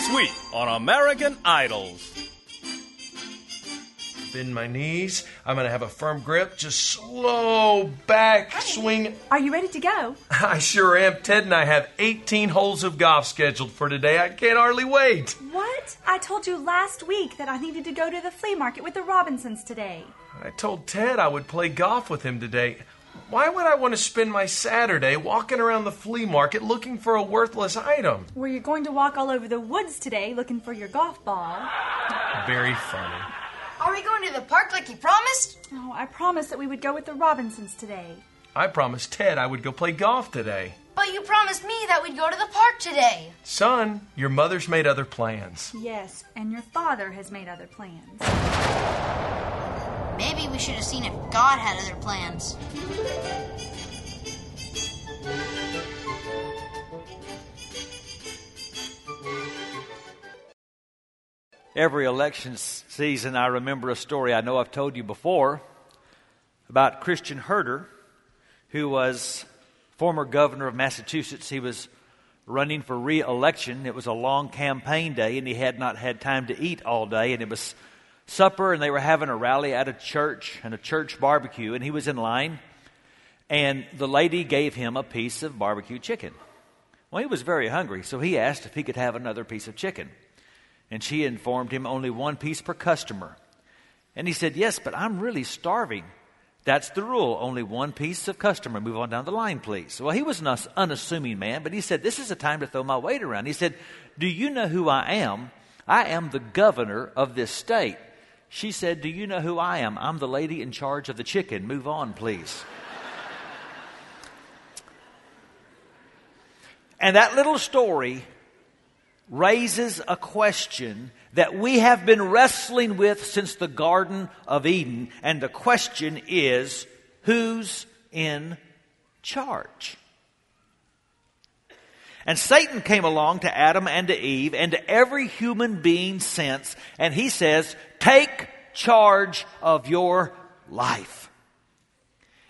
This week on American Idols. Bend my knees. I'm going to have a firm grip. Just slow back swing. Are you ready to go? I sure am. Ted and I have 18 holes of golf scheduled for today. I can't hardly wait. What? I told you last week that I needed to go to the flea market with the Robinsons today. I told Ted I would play golf with him today. Why would I want to spend my Saturday walking around the flea market looking for a worthless item? Were you going to walk all over the woods today looking for your golf ball? Very funny. Are we going to the park like you promised? Oh, I promised that we would go with the Robinsons today. I promised Ted I would go play golf today. But you promised me that we'd go to the park today. Son, your mother's made other plans. Yes, and your father has made other plans. Maybe we should have seen if God had other plans. Every election season, I remember a story I know I've told you before about Christian Herter, who was former governor of Massachusetts. He was running for re election. It was a long campaign day, and he had not had time to eat all day, and it was supper, and they were having a rally at a church and a church barbecue, and he was in line, and the lady gave him a piece of barbecue chicken. Well, he was very hungry, so he asked if he could have another piece of chicken. And she informed him only one piece per customer. And he said, Yes, but I'm really starving. That's the rule. Only one piece of customer. Move on down the line, please. Well, he was an unassuming man, but he said, This is a time to throw my weight around. He said, Do you know who I am? I am the governor of this state. She said, Do you know who I am? I'm the lady in charge of the chicken. Move on, please. and that little story raises a question that we have been wrestling with since the Garden of Eden. And the question is who's in charge? And Satan came along to Adam and to Eve and to every human being since, and he says, Take charge of your life.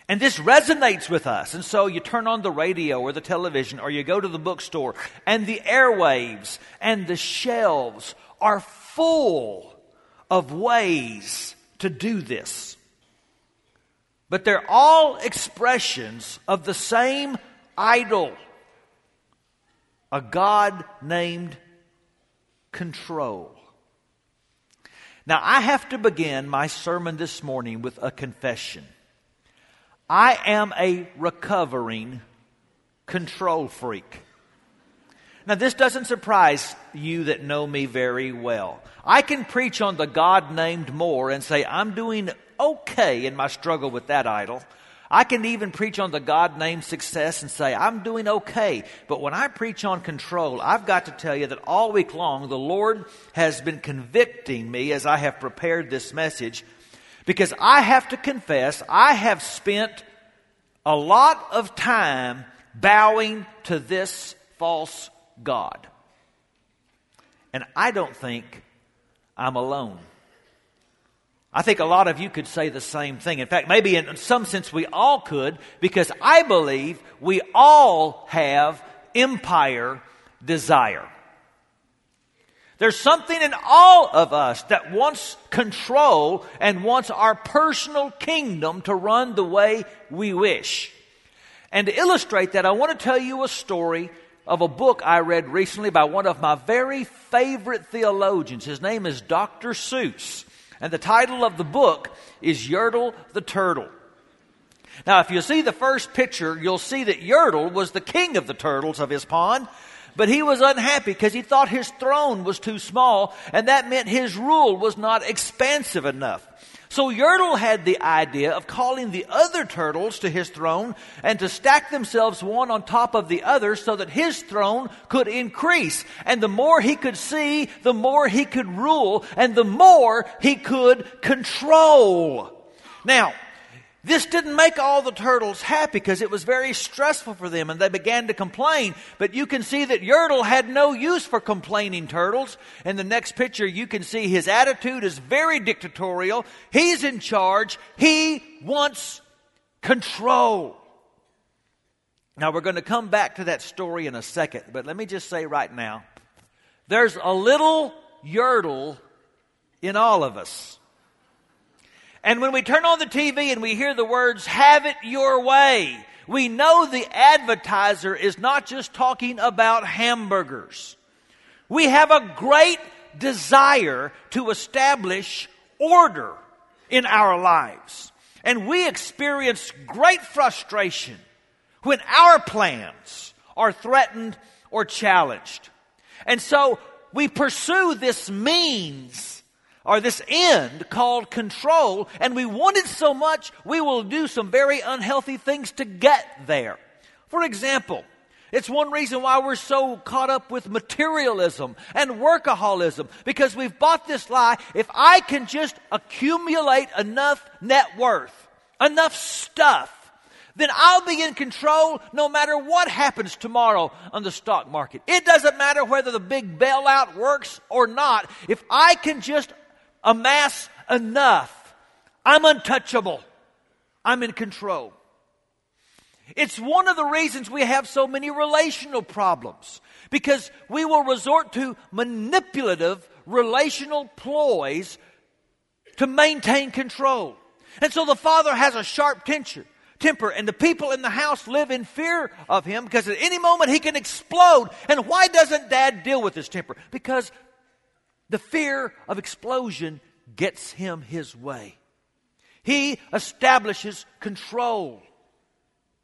And this resonates with us. And so you turn on the radio or the television or you go to the bookstore and the airwaves and the shelves are full of ways to do this. But they're all expressions of the same idol a God named control. Now, I have to begin my sermon this morning with a confession. I am a recovering control freak. Now, this doesn't surprise you that know me very well. I can preach on the God named more and say, I'm doing okay in my struggle with that idol. I can even preach on the God named success and say, I'm doing okay. But when I preach on control, I've got to tell you that all week long, the Lord has been convicting me as I have prepared this message because I have to confess, I have spent a lot of time bowing to this false God. And I don't think I'm alone. I think a lot of you could say the same thing. In fact, maybe in some sense we all could, because I believe we all have empire desire. There's something in all of us that wants control and wants our personal kingdom to run the way we wish. And to illustrate that, I want to tell you a story of a book I read recently by one of my very favorite theologians. His name is Dr. Seuss. And the title of the book is Yertle the Turtle. Now, if you see the first picture, you'll see that Yertle was the king of the turtles of his pond. But he was unhappy because he thought his throne was too small, and that meant his rule was not expansive enough. So Yertle had the idea of calling the other turtles to his throne and to stack themselves one on top of the other so that his throne could increase. And the more he could see, the more he could rule, and the more he could control. Now, this didn't make all the turtles happy because it was very stressful for them and they began to complain. But you can see that Yertle had no use for complaining turtles. In the next picture, you can see his attitude is very dictatorial. He's in charge. He wants control. Now, we're going to come back to that story in a second, but let me just say right now There's a little Yertle in all of us. And when we turn on the TV and we hear the words, have it your way, we know the advertiser is not just talking about hamburgers. We have a great desire to establish order in our lives. And we experience great frustration when our plans are threatened or challenged. And so we pursue this means or this end called control, and we want it so much we will do some very unhealthy things to get there. For example, it's one reason why we're so caught up with materialism and workaholism because we've bought this lie if I can just accumulate enough net worth, enough stuff, then I'll be in control no matter what happens tomorrow on the stock market. It doesn't matter whether the big bailout works or not. If I can just amass enough, I'm untouchable. I'm in control. It's one of the reasons we have so many relational problems because we will resort to manipulative relational ploys to maintain control. And so the father has a sharp temper, temper and the people in the house live in fear of him because at any moment he can explode. And why doesn't dad deal with his temper? Because the fear of explosion gets him his way. He establishes control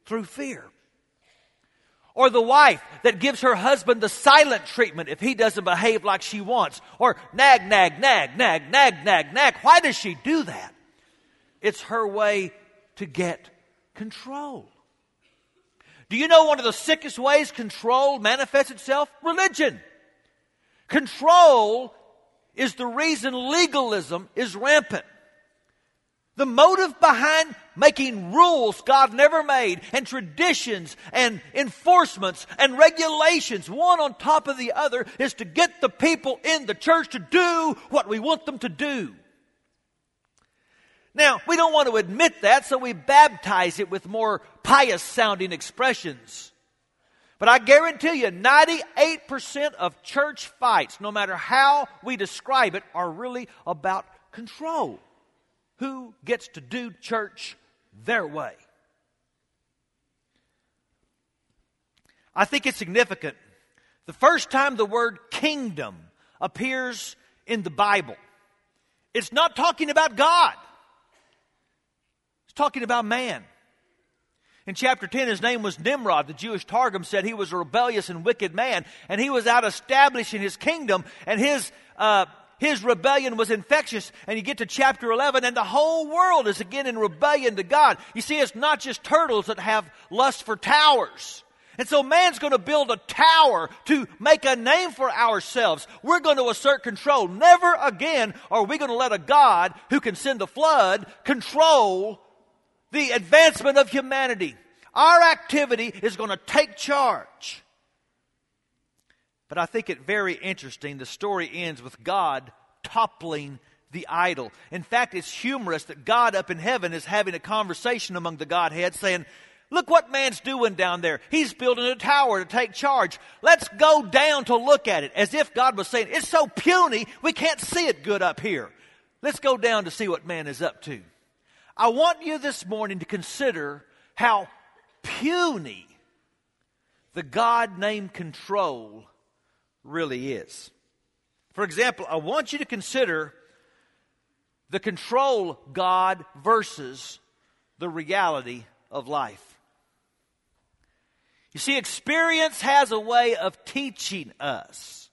through fear. Or the wife that gives her husband the silent treatment if he doesn't behave like she wants. Or nag, nag, nag, nag, nag, nag, nag. Why does she do that? It's her way to get control. Do you know one of the sickest ways control manifests itself? Religion. Control is the reason legalism is rampant. The motive behind making rules God never made and traditions and enforcements and regulations, one on top of the other, is to get the people in the church to do what we want them to do. Now, we don't want to admit that, so we baptize it with more pious sounding expressions. But I guarantee you, 98% of church fights, no matter how we describe it, are really about control who gets to do church their way. I think it's significant. The first time the word kingdom appears in the Bible, it's not talking about God, it's talking about man. In chapter 10, his name was Nimrod. The Jewish Targum said he was a rebellious and wicked man, and he was out establishing his kingdom, and his uh, his rebellion was infectious. And you get to chapter 11 and the whole world is again in rebellion to God. You see, it's not just turtles that have lust for towers. And so man's going to build a tower to make a name for ourselves. We're going to assert control. Never again are we going to let a God who can send a flood control the advancement of humanity. Our activity is going to take charge. But I think it very interesting. The story ends with God toppling the idol. In fact, it's humorous that God up in heaven is having a conversation among the Godhead saying, Look what man's doing down there. He's building a tower to take charge. Let's go down to look at it. As if God was saying, It's so puny, we can't see it good up here. Let's go down to see what man is up to. I want you this morning to consider how puny the God name control really is. For example, I want you to consider the control God versus the reality of life. You see, experience has a way of teaching us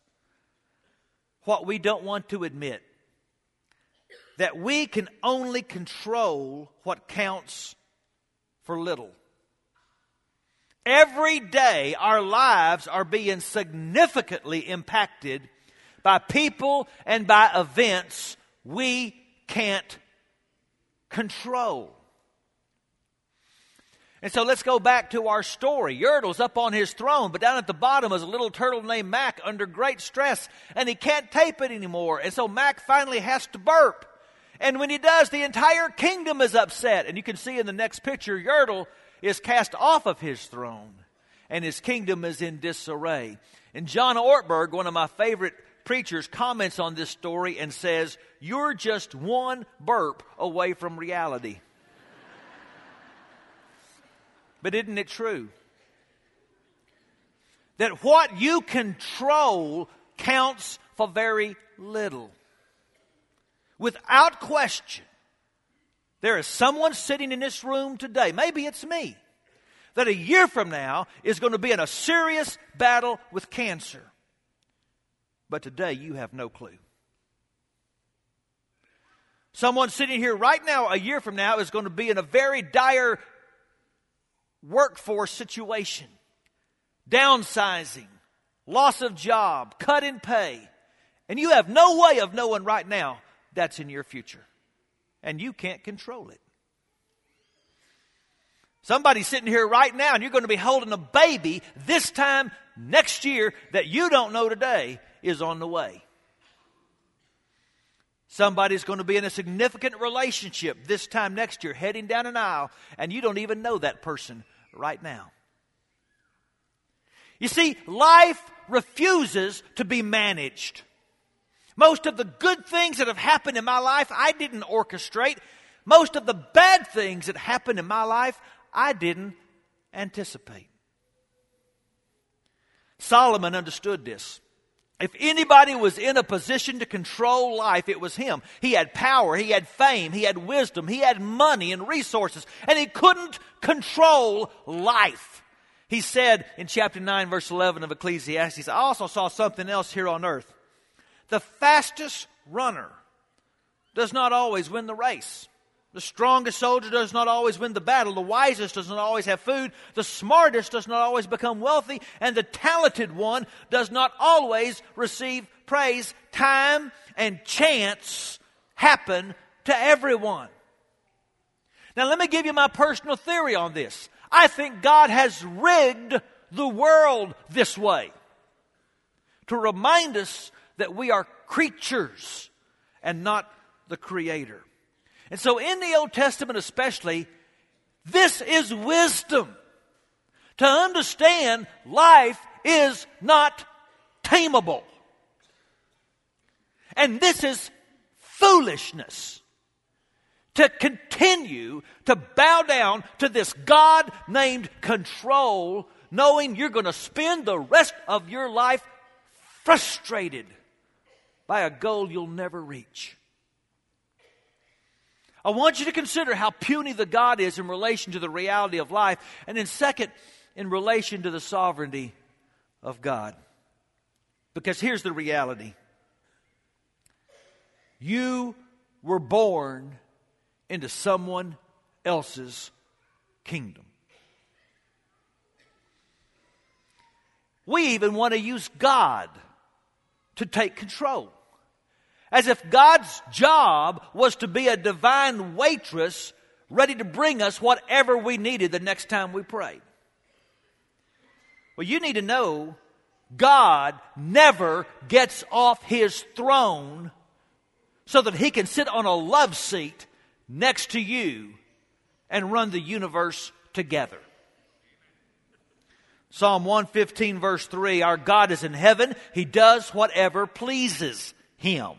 what we don't want to admit that we can only control what counts for little. Every day, our lives are being significantly impacted by people and by events we can't control. And so let's go back to our story. Yertle's up on his throne, but down at the bottom is a little turtle named Mack under great stress, and he can't tape it anymore. And so Mack finally has to burp. And when he does, the entire kingdom is upset. And you can see in the next picture, Yertle is cast off of his throne. and his kingdom is in disarray. And John Ortberg, one of my favorite preachers, comments on this story and says, You're just one burp away from reality. but isn't it true? That what you control counts for very little. Without question, there is someone sitting in this room today, maybe it's me, that a year from now is going to be in a serious battle with cancer. But today you have no clue. Someone sitting here right now, a year from now, is going to be in a very dire workforce situation downsizing, loss of job, cut in pay. And you have no way of knowing right now that's in your future. And you can't control it. Somebody's sitting here right now and you're going to be holding a baby this time next year that you don't know today is on the way. Somebody's going to be in a significant relationship this time next year, heading down an aisle, and you don't even know that person right now. You see, life refuses to be managed. Most of the good things that have happened in my life, I didn't orchestrate. Most of the bad things that happened in my life, I didn't anticipate. Solomon understood this. If anybody was in a position to control life, it was him. He had power, he had fame, he had wisdom, he had money and resources, and he couldn't control life. He said in chapter 9, verse 11 of Ecclesiastes, I also saw something else here on earth. The fastest runner does not always win the race. The strongest soldier does not always win the battle. The wisest does not always have food. The smartest does not always become wealthy. And the talented one does not always receive praise. Time and chance happen to everyone. Now, let me give you my personal theory on this. I think God has rigged the world this way to remind us that we are creatures and not the Creator. And so, in the Old Testament especially, this is wisdom to understand life is not tameable. And this is foolishness to continue to bow down to this God named control, knowing you're going to spend the rest of your life frustrated by a goal you'll never reach. I want you to consider how puny the God is in relation to the reality of life, and then, second, in relation to the sovereignty of God. Because here's the reality you were born into someone else's kingdom. We even want to use God to take control. As if God's job was to be a divine waitress ready to bring us whatever we needed the next time we prayed. Well, you need to know God never gets off his throne so that he can sit on a love seat next to you and run the universe together. Psalm 115, verse 3 Our God is in heaven, He does whatever pleases Him.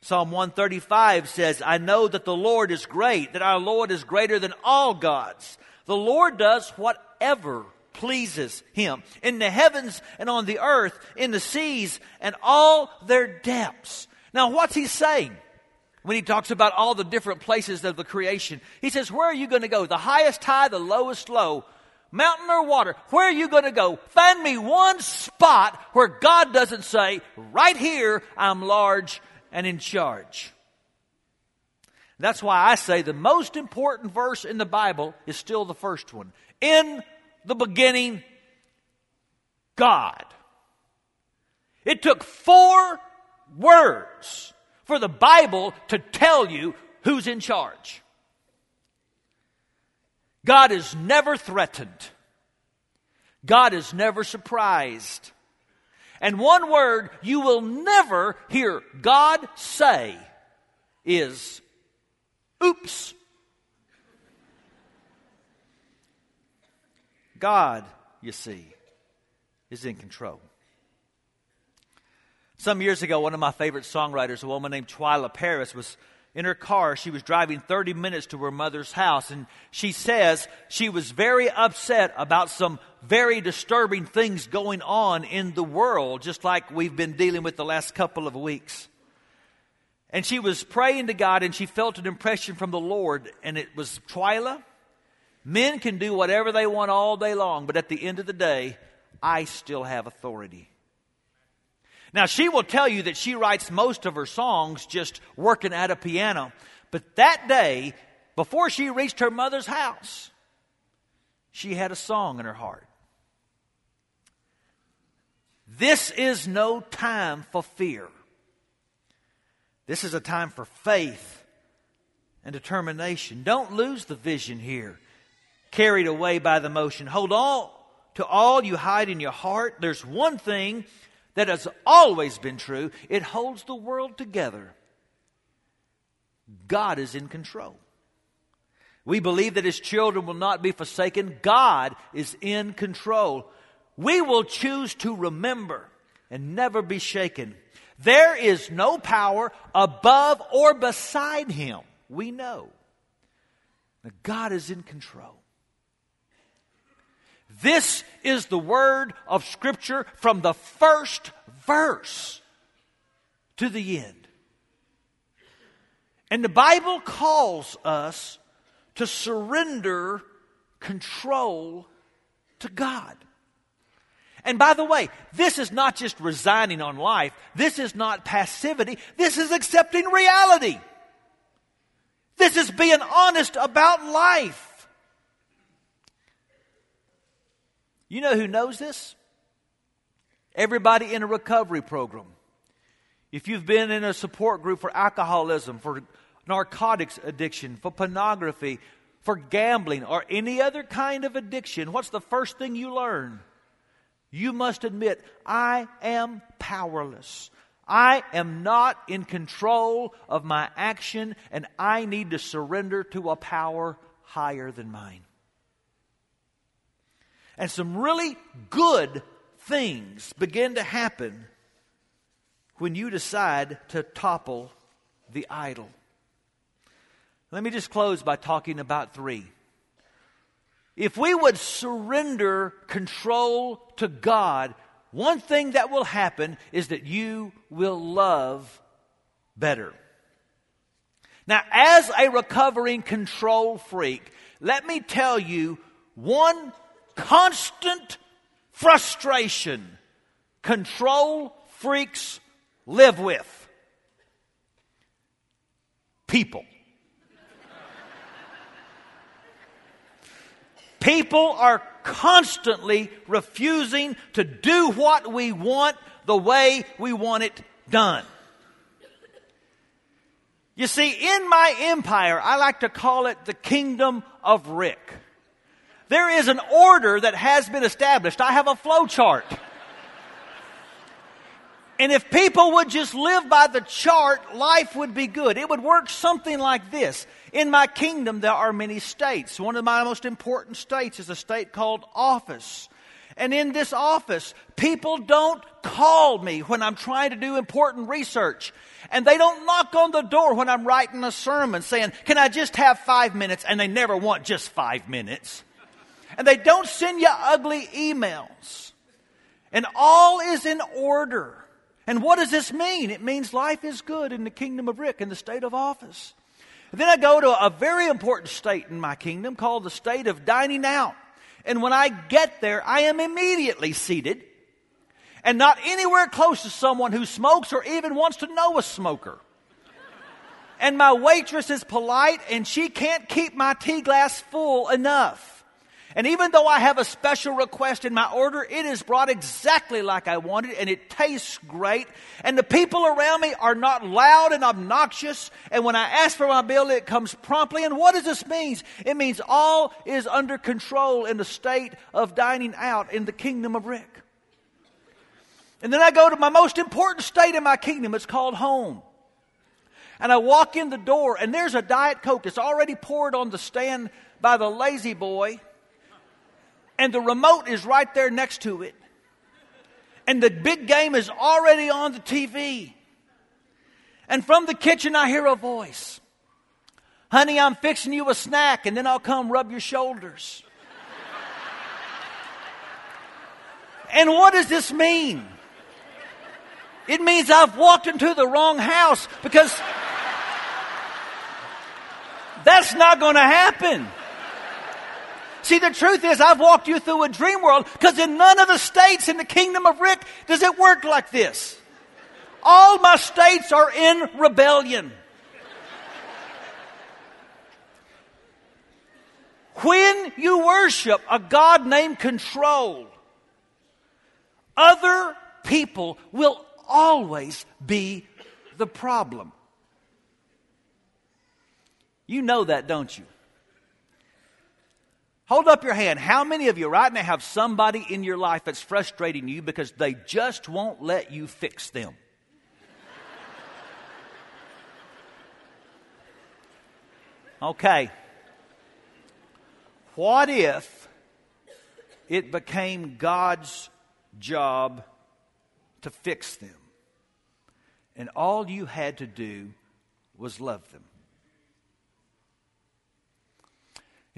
Psalm 135 says, I know that the Lord is great, that our Lord is greater than all gods. The Lord does whatever pleases Him in the heavens and on the earth, in the seas and all their depths. Now, what's He saying? when he talks about all the different places of the creation. He says, Where are you going to go? The highest high, the lowest low, mountain or water. Where are you going to go? Find me one spot where God doesn't say, Right here, I'm large and in charge. That's why I say the most important verse in the Bible is still the first one. In the beginning, God. It took four words for the Bible to tell you who's in charge. God is never threatened. God is never surprised. And one word you will never hear God say is, oops. God you see, is in control. Some years ago, one of my favorite songwriters, a woman named Twila Paris, was in her car. She was driving 30 minutes to her mother's house, and she says she was very upset about some very disturbing things going on in the world, just like we've been dealing with the last couple of weeks. And she was praying to God, and she felt an impression from the Lord, and it was Twila. Men can do whatever they want all day long, but at the end of the day, I still have authority. Now, she will tell you that she writes most of her songs just working at a piano. But that day, before she reached her mother's house, she had a song in her heart. This is no time for fear. This is a time for faith and determination. Don't lose the vision here, carried away by the motion. Hold on to all you hide in your heart. There's one thing that has always been true. It holds the world together. God is in control. We believe that His children will not be forsaken. God is in control. We will choose to remember and never be shaken. There is no power above or beside Him. We know. that God is in control. This is the word of Scripture from the first verse to the end. And the Bible calls us to surrender control to God. And by the way, this is not just resigning on life. This is not passivity. This is accepting reality. This is being honest about life. You know who knows this? Everybody in a recovery program. If you've been in a support group for alcoholism, for narcotics addiction, for pornography, for gambling, or any other kind of addiction, what's the first thing you learn? You must admit, I am powerless. I am not in control of my action, and I need to surrender to a power higher than mine. And some really good things begin to happen when you decide to topple the idol. Let me just close by talking about three. If we would surrender control to God, one thing that will happen is that you will love better. Now, as a recovering control freak, let me tell you one constant frustration control freaks live with people. People are constantly refusing to do what we want the way we want it done. You see, in my empire, I like to call it the kingdom of Rick. There is an order that has been established. I have a flow chart. And if people would just live by the chart, life would be good. It would work something like this. In my kingdom, there are many states. One of my most important states is a state called office. And in this office, people don't call me when I'm trying to do important research. And they don't knock on the door when I'm writing a sermon saying, Can I just have five minutes? And they never want just five minutes and they don't send you ugly emails. And all is in order. And what does this mean? It means life is good in the kingdom of Rick, in the state of office. And then I go to a very important state in my kingdom called the state of dining out. And when I get there, I am immediately seated and not anywhere close to someone who smokes or even wants to know a smoker. And my waitress is polite and she can't keep my tea glass full enough. And even though I have a special request in my order, it is brought exactly like I wanted and it tastes great. And the people around me are not loud and obnoxious. And when I ask for my bill, it comes promptly. And what does this mean? It means all is under control in the state of dining out in the kingdom of Rick. And then I go to my most important state in my kingdom. It's called home. And I walk in the door and there's a Diet Coke. It's already poured on the stand by the lazy boy and the remote is right there next to it. And the big game is already on the TV. And from the kitchen, I hear a voice Honey, I'm fixing you a snack, and then I'll come rub your shoulders. and what does this mean? It means I've walked into the wrong house because that's not going to happen. See, the truth is, I've walked you through a dream world because in none of the states in the kingdom of Rick does it work like this. All my states are in rebellion. When you worship a God named control, other people will always be the problem. You know that, don't you? Hold up your hand. How many of you right now have somebody in your life that's frustrating you because they just won't let you fix them? Okay. What if it became God's job to fix them? And all you had to do was love them.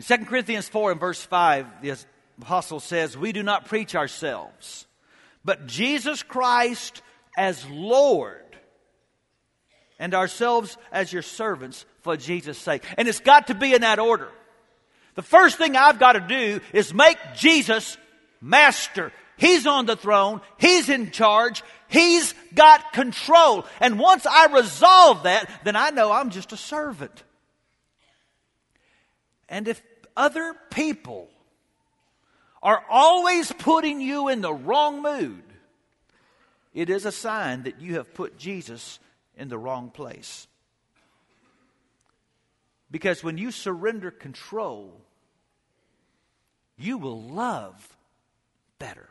In 2 Corinthians 4 and verse 5, the apostle says, We do not preach ourselves, but Jesus Christ as Lord, and ourselves as your servants for Jesus' sake. And it's got to be in that order. The first thing I've got to do is make Jesus master. He's on the throne. He's in charge. He's got control. And once I resolve that, then I know I'm just a servant. And if other people are always putting you in the wrong mood, it is a sign that you have put Jesus in the wrong place. Because when you surrender control, you will love better.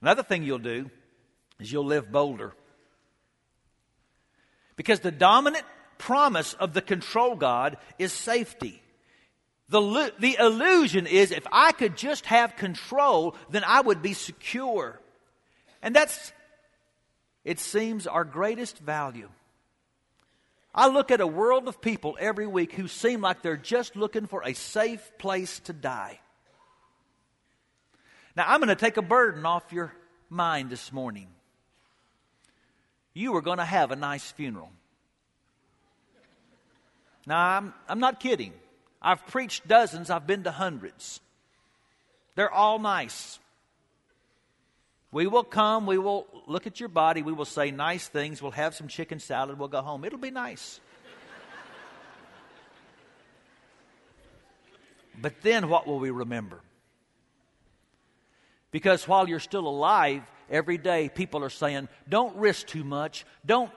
Another thing you'll do is you'll live bolder. Because the dominant promise of the control God is safety. The, the illusion is if I could just have control, then I would be secure. And that's, it seems, our greatest value. I look at a world of people every week who seem like they're just looking for a safe place to die. Now, I'm going to take a burden off your mind this morning. You are going to have a nice funeral. Now, I'm, I'm not kidding. I've preached dozens, I've been to hundreds. They're all nice. We will come, we will look at your body, we will say nice things, we'll have some chicken salad, we'll go home. It'll be nice. but then what will we remember? Because while you're still alive, every day people are saying, don't risk too much, don't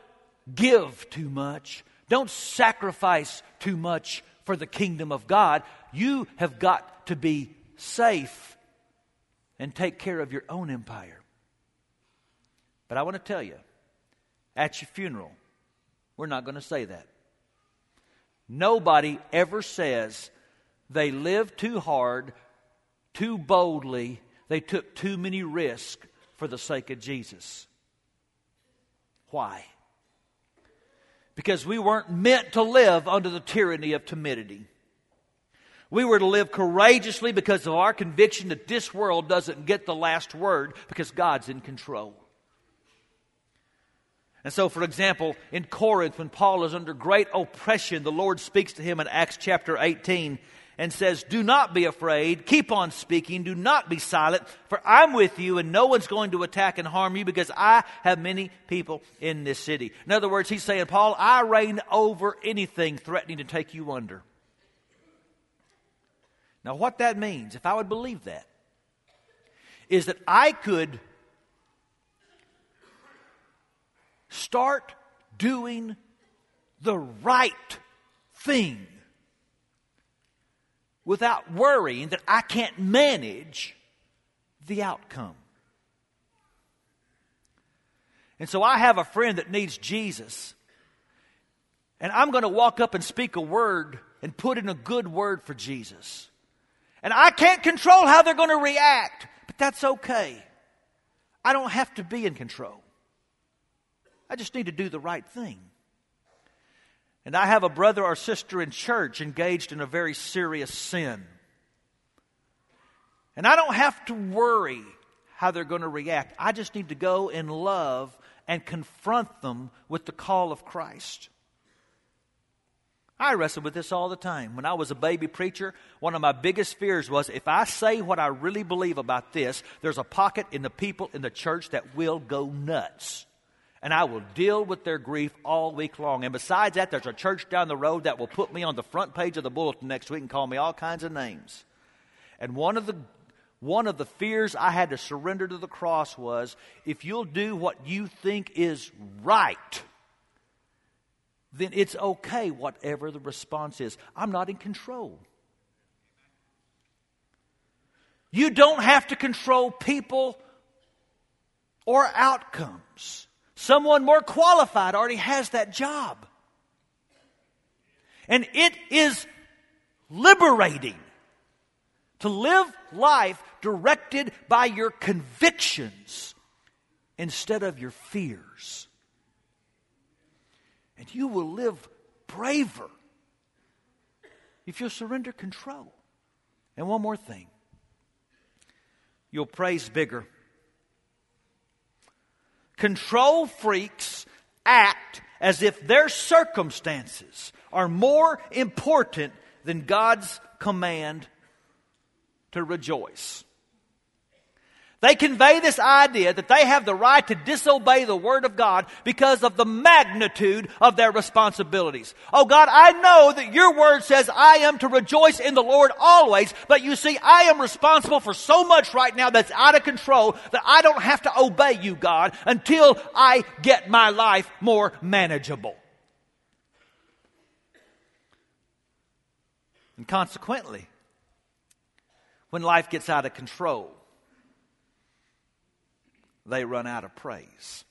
give too much, don't sacrifice too much for the kingdom of God. You have got to be safe and take care of your own empire. But I want to tell you, at your funeral, we're not going to say that. Nobody ever says they lived too hard, too boldly, they took too many risks for the sake of Jesus. Why? Because we weren't meant to live under the tyranny of timidity. We were to live courageously because of our conviction that this world doesn't get the last word because God's in control. And so, for example, in Corinth, when Paul is under great oppression, the Lord speaks to him in Acts chapter 18 and says, Do not be afraid. Keep on speaking. Do not be silent, for I'm with you, and no one's going to attack and harm you because I have many people in this city. In other words, he's saying, Paul, I reign over anything threatening to take you under. Now, what that means, if I would believe that, is that I could Start doing the right thing without worrying that I can't manage the outcome. And so I have a friend that needs Jesus. And I'm going to walk up and speak a word and put in a good word for Jesus. And I can't control how they're going to react, but that's okay. I don't have to be in control. I just need to do the right thing. And I have a brother or sister in church engaged in a very serious sin. And I don't have to worry how they're going to react. I just need to go in love and confront them with the call of Christ. I wrestle with this all the time. When I was a baby preacher, one of my biggest fears was if I say what I really believe about this, there's a pocket in the people in the church that will go nuts. And I will deal with their grief all week long. And besides that, there's a church down the road that will put me on the front page of the bulletin next week and call me all kinds of names. And one of the one of the fears I had to surrender to the cross was if you'll do what you think is right, then it's okay, whatever the response is. I'm not in control. You don't have to control people or outcomes. Someone more qualified already has that job. And it is liberating to live life directed by your convictions instead of your fears and you will live braver if you surrender control. And one more thing you'll praise bigger. Control freaks act as if their circumstances are more important than God's command to rejoice. They convey this idea that they have the right to disobey the Word of God because of the magnitude of their responsibilities. Oh God, I know that your Word says I am to rejoice in the Lord always, but you see, I am responsible for so much right now that's out of control that I don't have to obey you, God, until I get my life more manageable. And consequently, when life gets out of control, they run out of praise.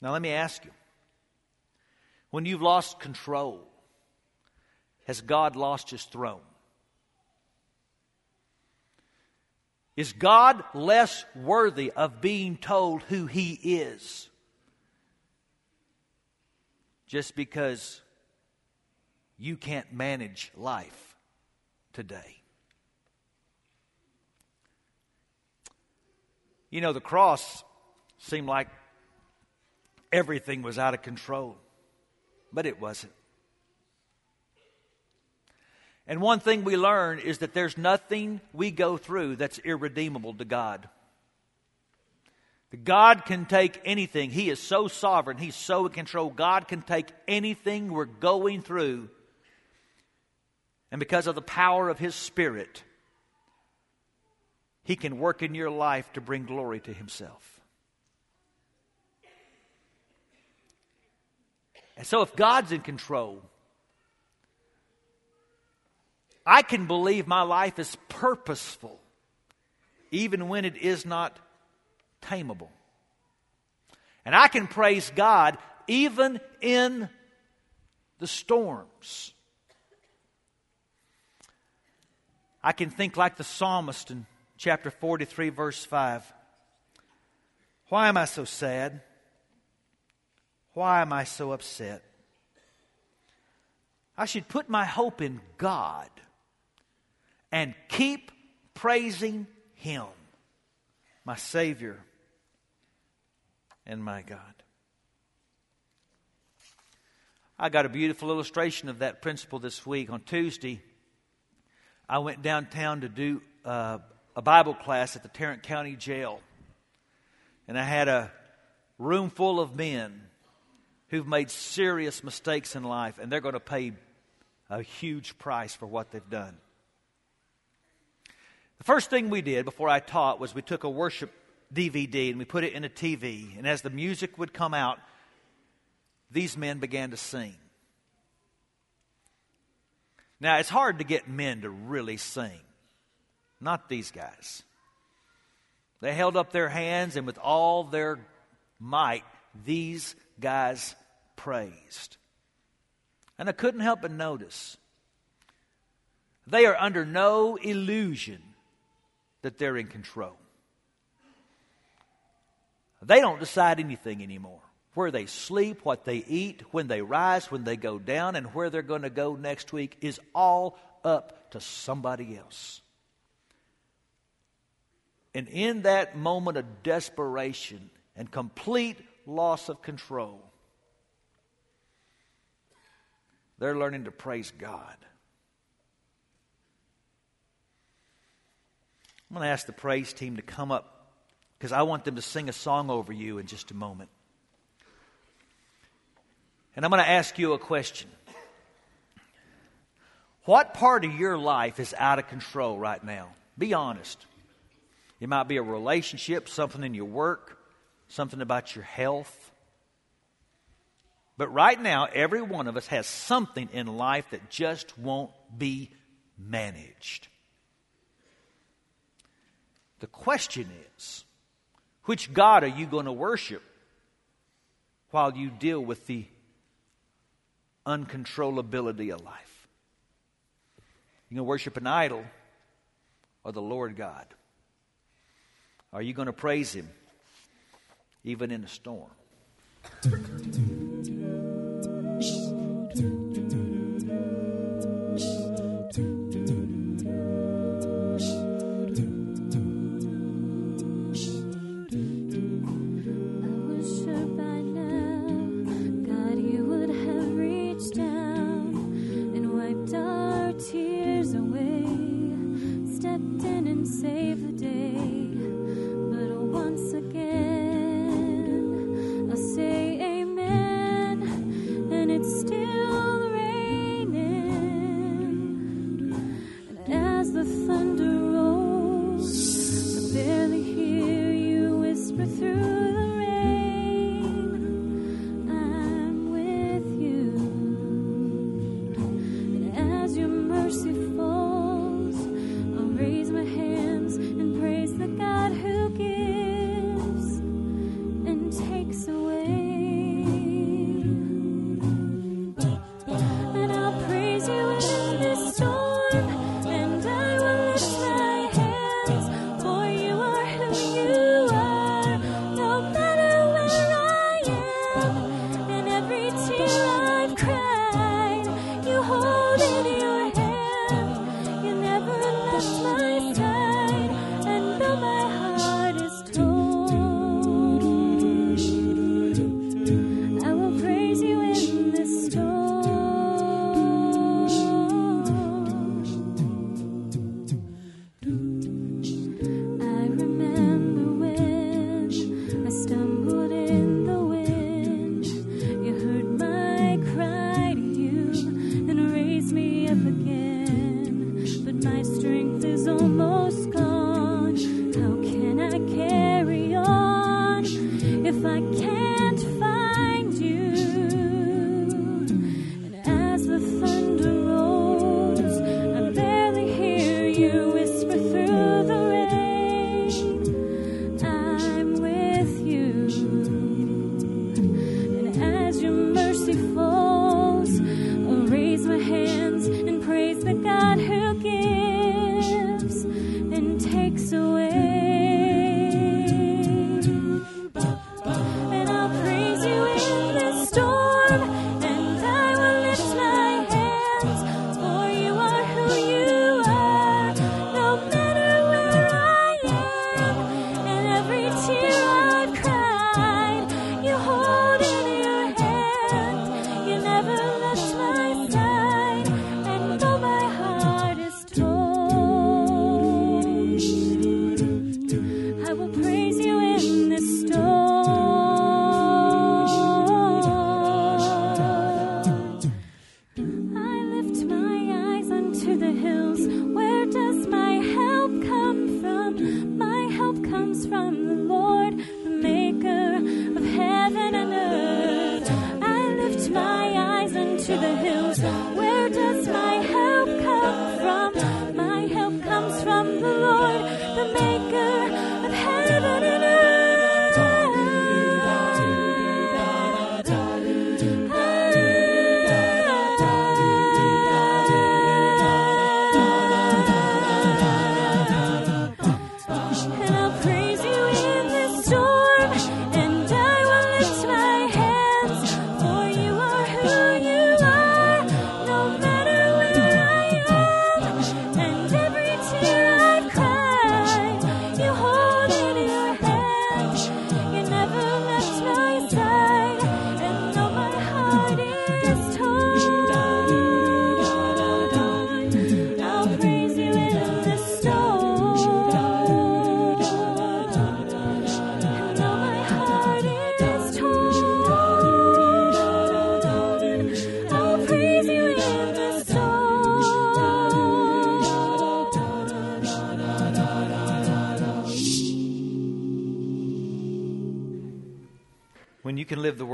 Now, let me ask you when you've lost control, has God lost his throne? Is God less worthy of being told who he is? Just because you can't manage life today. You know, the cross seemed like everything was out of control, but it wasn't. And one thing we learn is that there's nothing we go through that's irredeemable to God. God can take anything. He is so sovereign. He's so in control. God can take anything we're going through. And because of the power of His Spirit, he can work in your life to bring glory to Himself. And so, if God's in control, I can believe my life is purposeful, even when it is not tameable. And I can praise God even in the storms. I can think like the psalmist and chapter 43, verse 5. Why am I so sad? Why am I so upset? I should put my hope in God and keep praising Him, my Savior and my God. I got a beautiful illustration of that principle this week. On Tuesday, I went downtown to do uh, a Bible class at the Tarrant County Jail. And I had a room full of men who've made serious mistakes in life, and they're going to pay a huge price for what they've done. The first thing we did before I taught was we took a worship DVD and we put it in a TV. And as the music would come out, these men began to sing. Now, it's hard to get men to really sing. Not these guys. They held up their hands, and with all their might, these guys praised. And I couldn't help but notice they are under no illusion that they're in control. They don't decide anything anymore. Where they sleep, what they eat, when they rise, when they go down, and where they're going to go next week is all up to somebody else. And in that moment of desperation and complete loss of control, they're learning to praise God. I'm going to ask the praise team to come up because I want them to sing a song over you in just a moment. And I'm going to ask you a question. What part of your life is out of control right now? Be honest. It might be a relationship, something in your work, something about your health. But right now, every one of us has something in life that just won't be managed. The question is which God are you going to worship while you deal with the uncontrollability of life? You going to worship an idol or the Lord God? Are you going to praise Him even in a storm?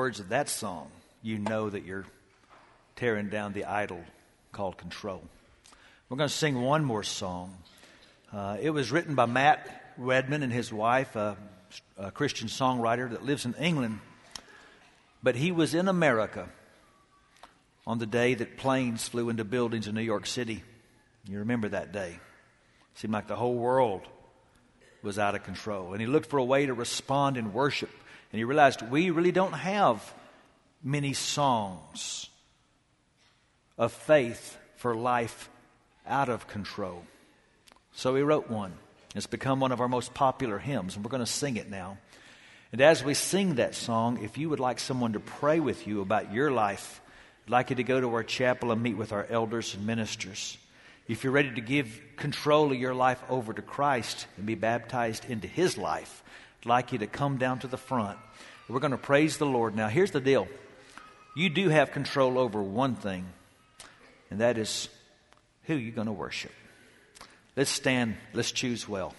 Words of that song, you know that you're tearing down the idol called control. We're going to sing one more song. Uh, it was written by Matt Redman and his wife, a, a Christian songwriter that lives in England. But he was in America on the day that planes flew into buildings in New York City. You remember that day. Seemed like the whole world was out of control. And he looked for a way to respond in worship. And he realized we really don't have many songs of faith for life out of control. So he wrote one. It's become one of our most popular hymns, and we're going to sing it now. And as we sing that song, if you would like someone to pray with you about your life, I'd like you to go to our chapel and meet with our elders and ministers. If you're ready to give control of your life over to Christ and be baptized into His life, I'd like you to come down to the front. We're going to praise the Lord. Now, here's the deal you do have control over one thing, and that is who you're going to worship. Let's stand, let's choose well.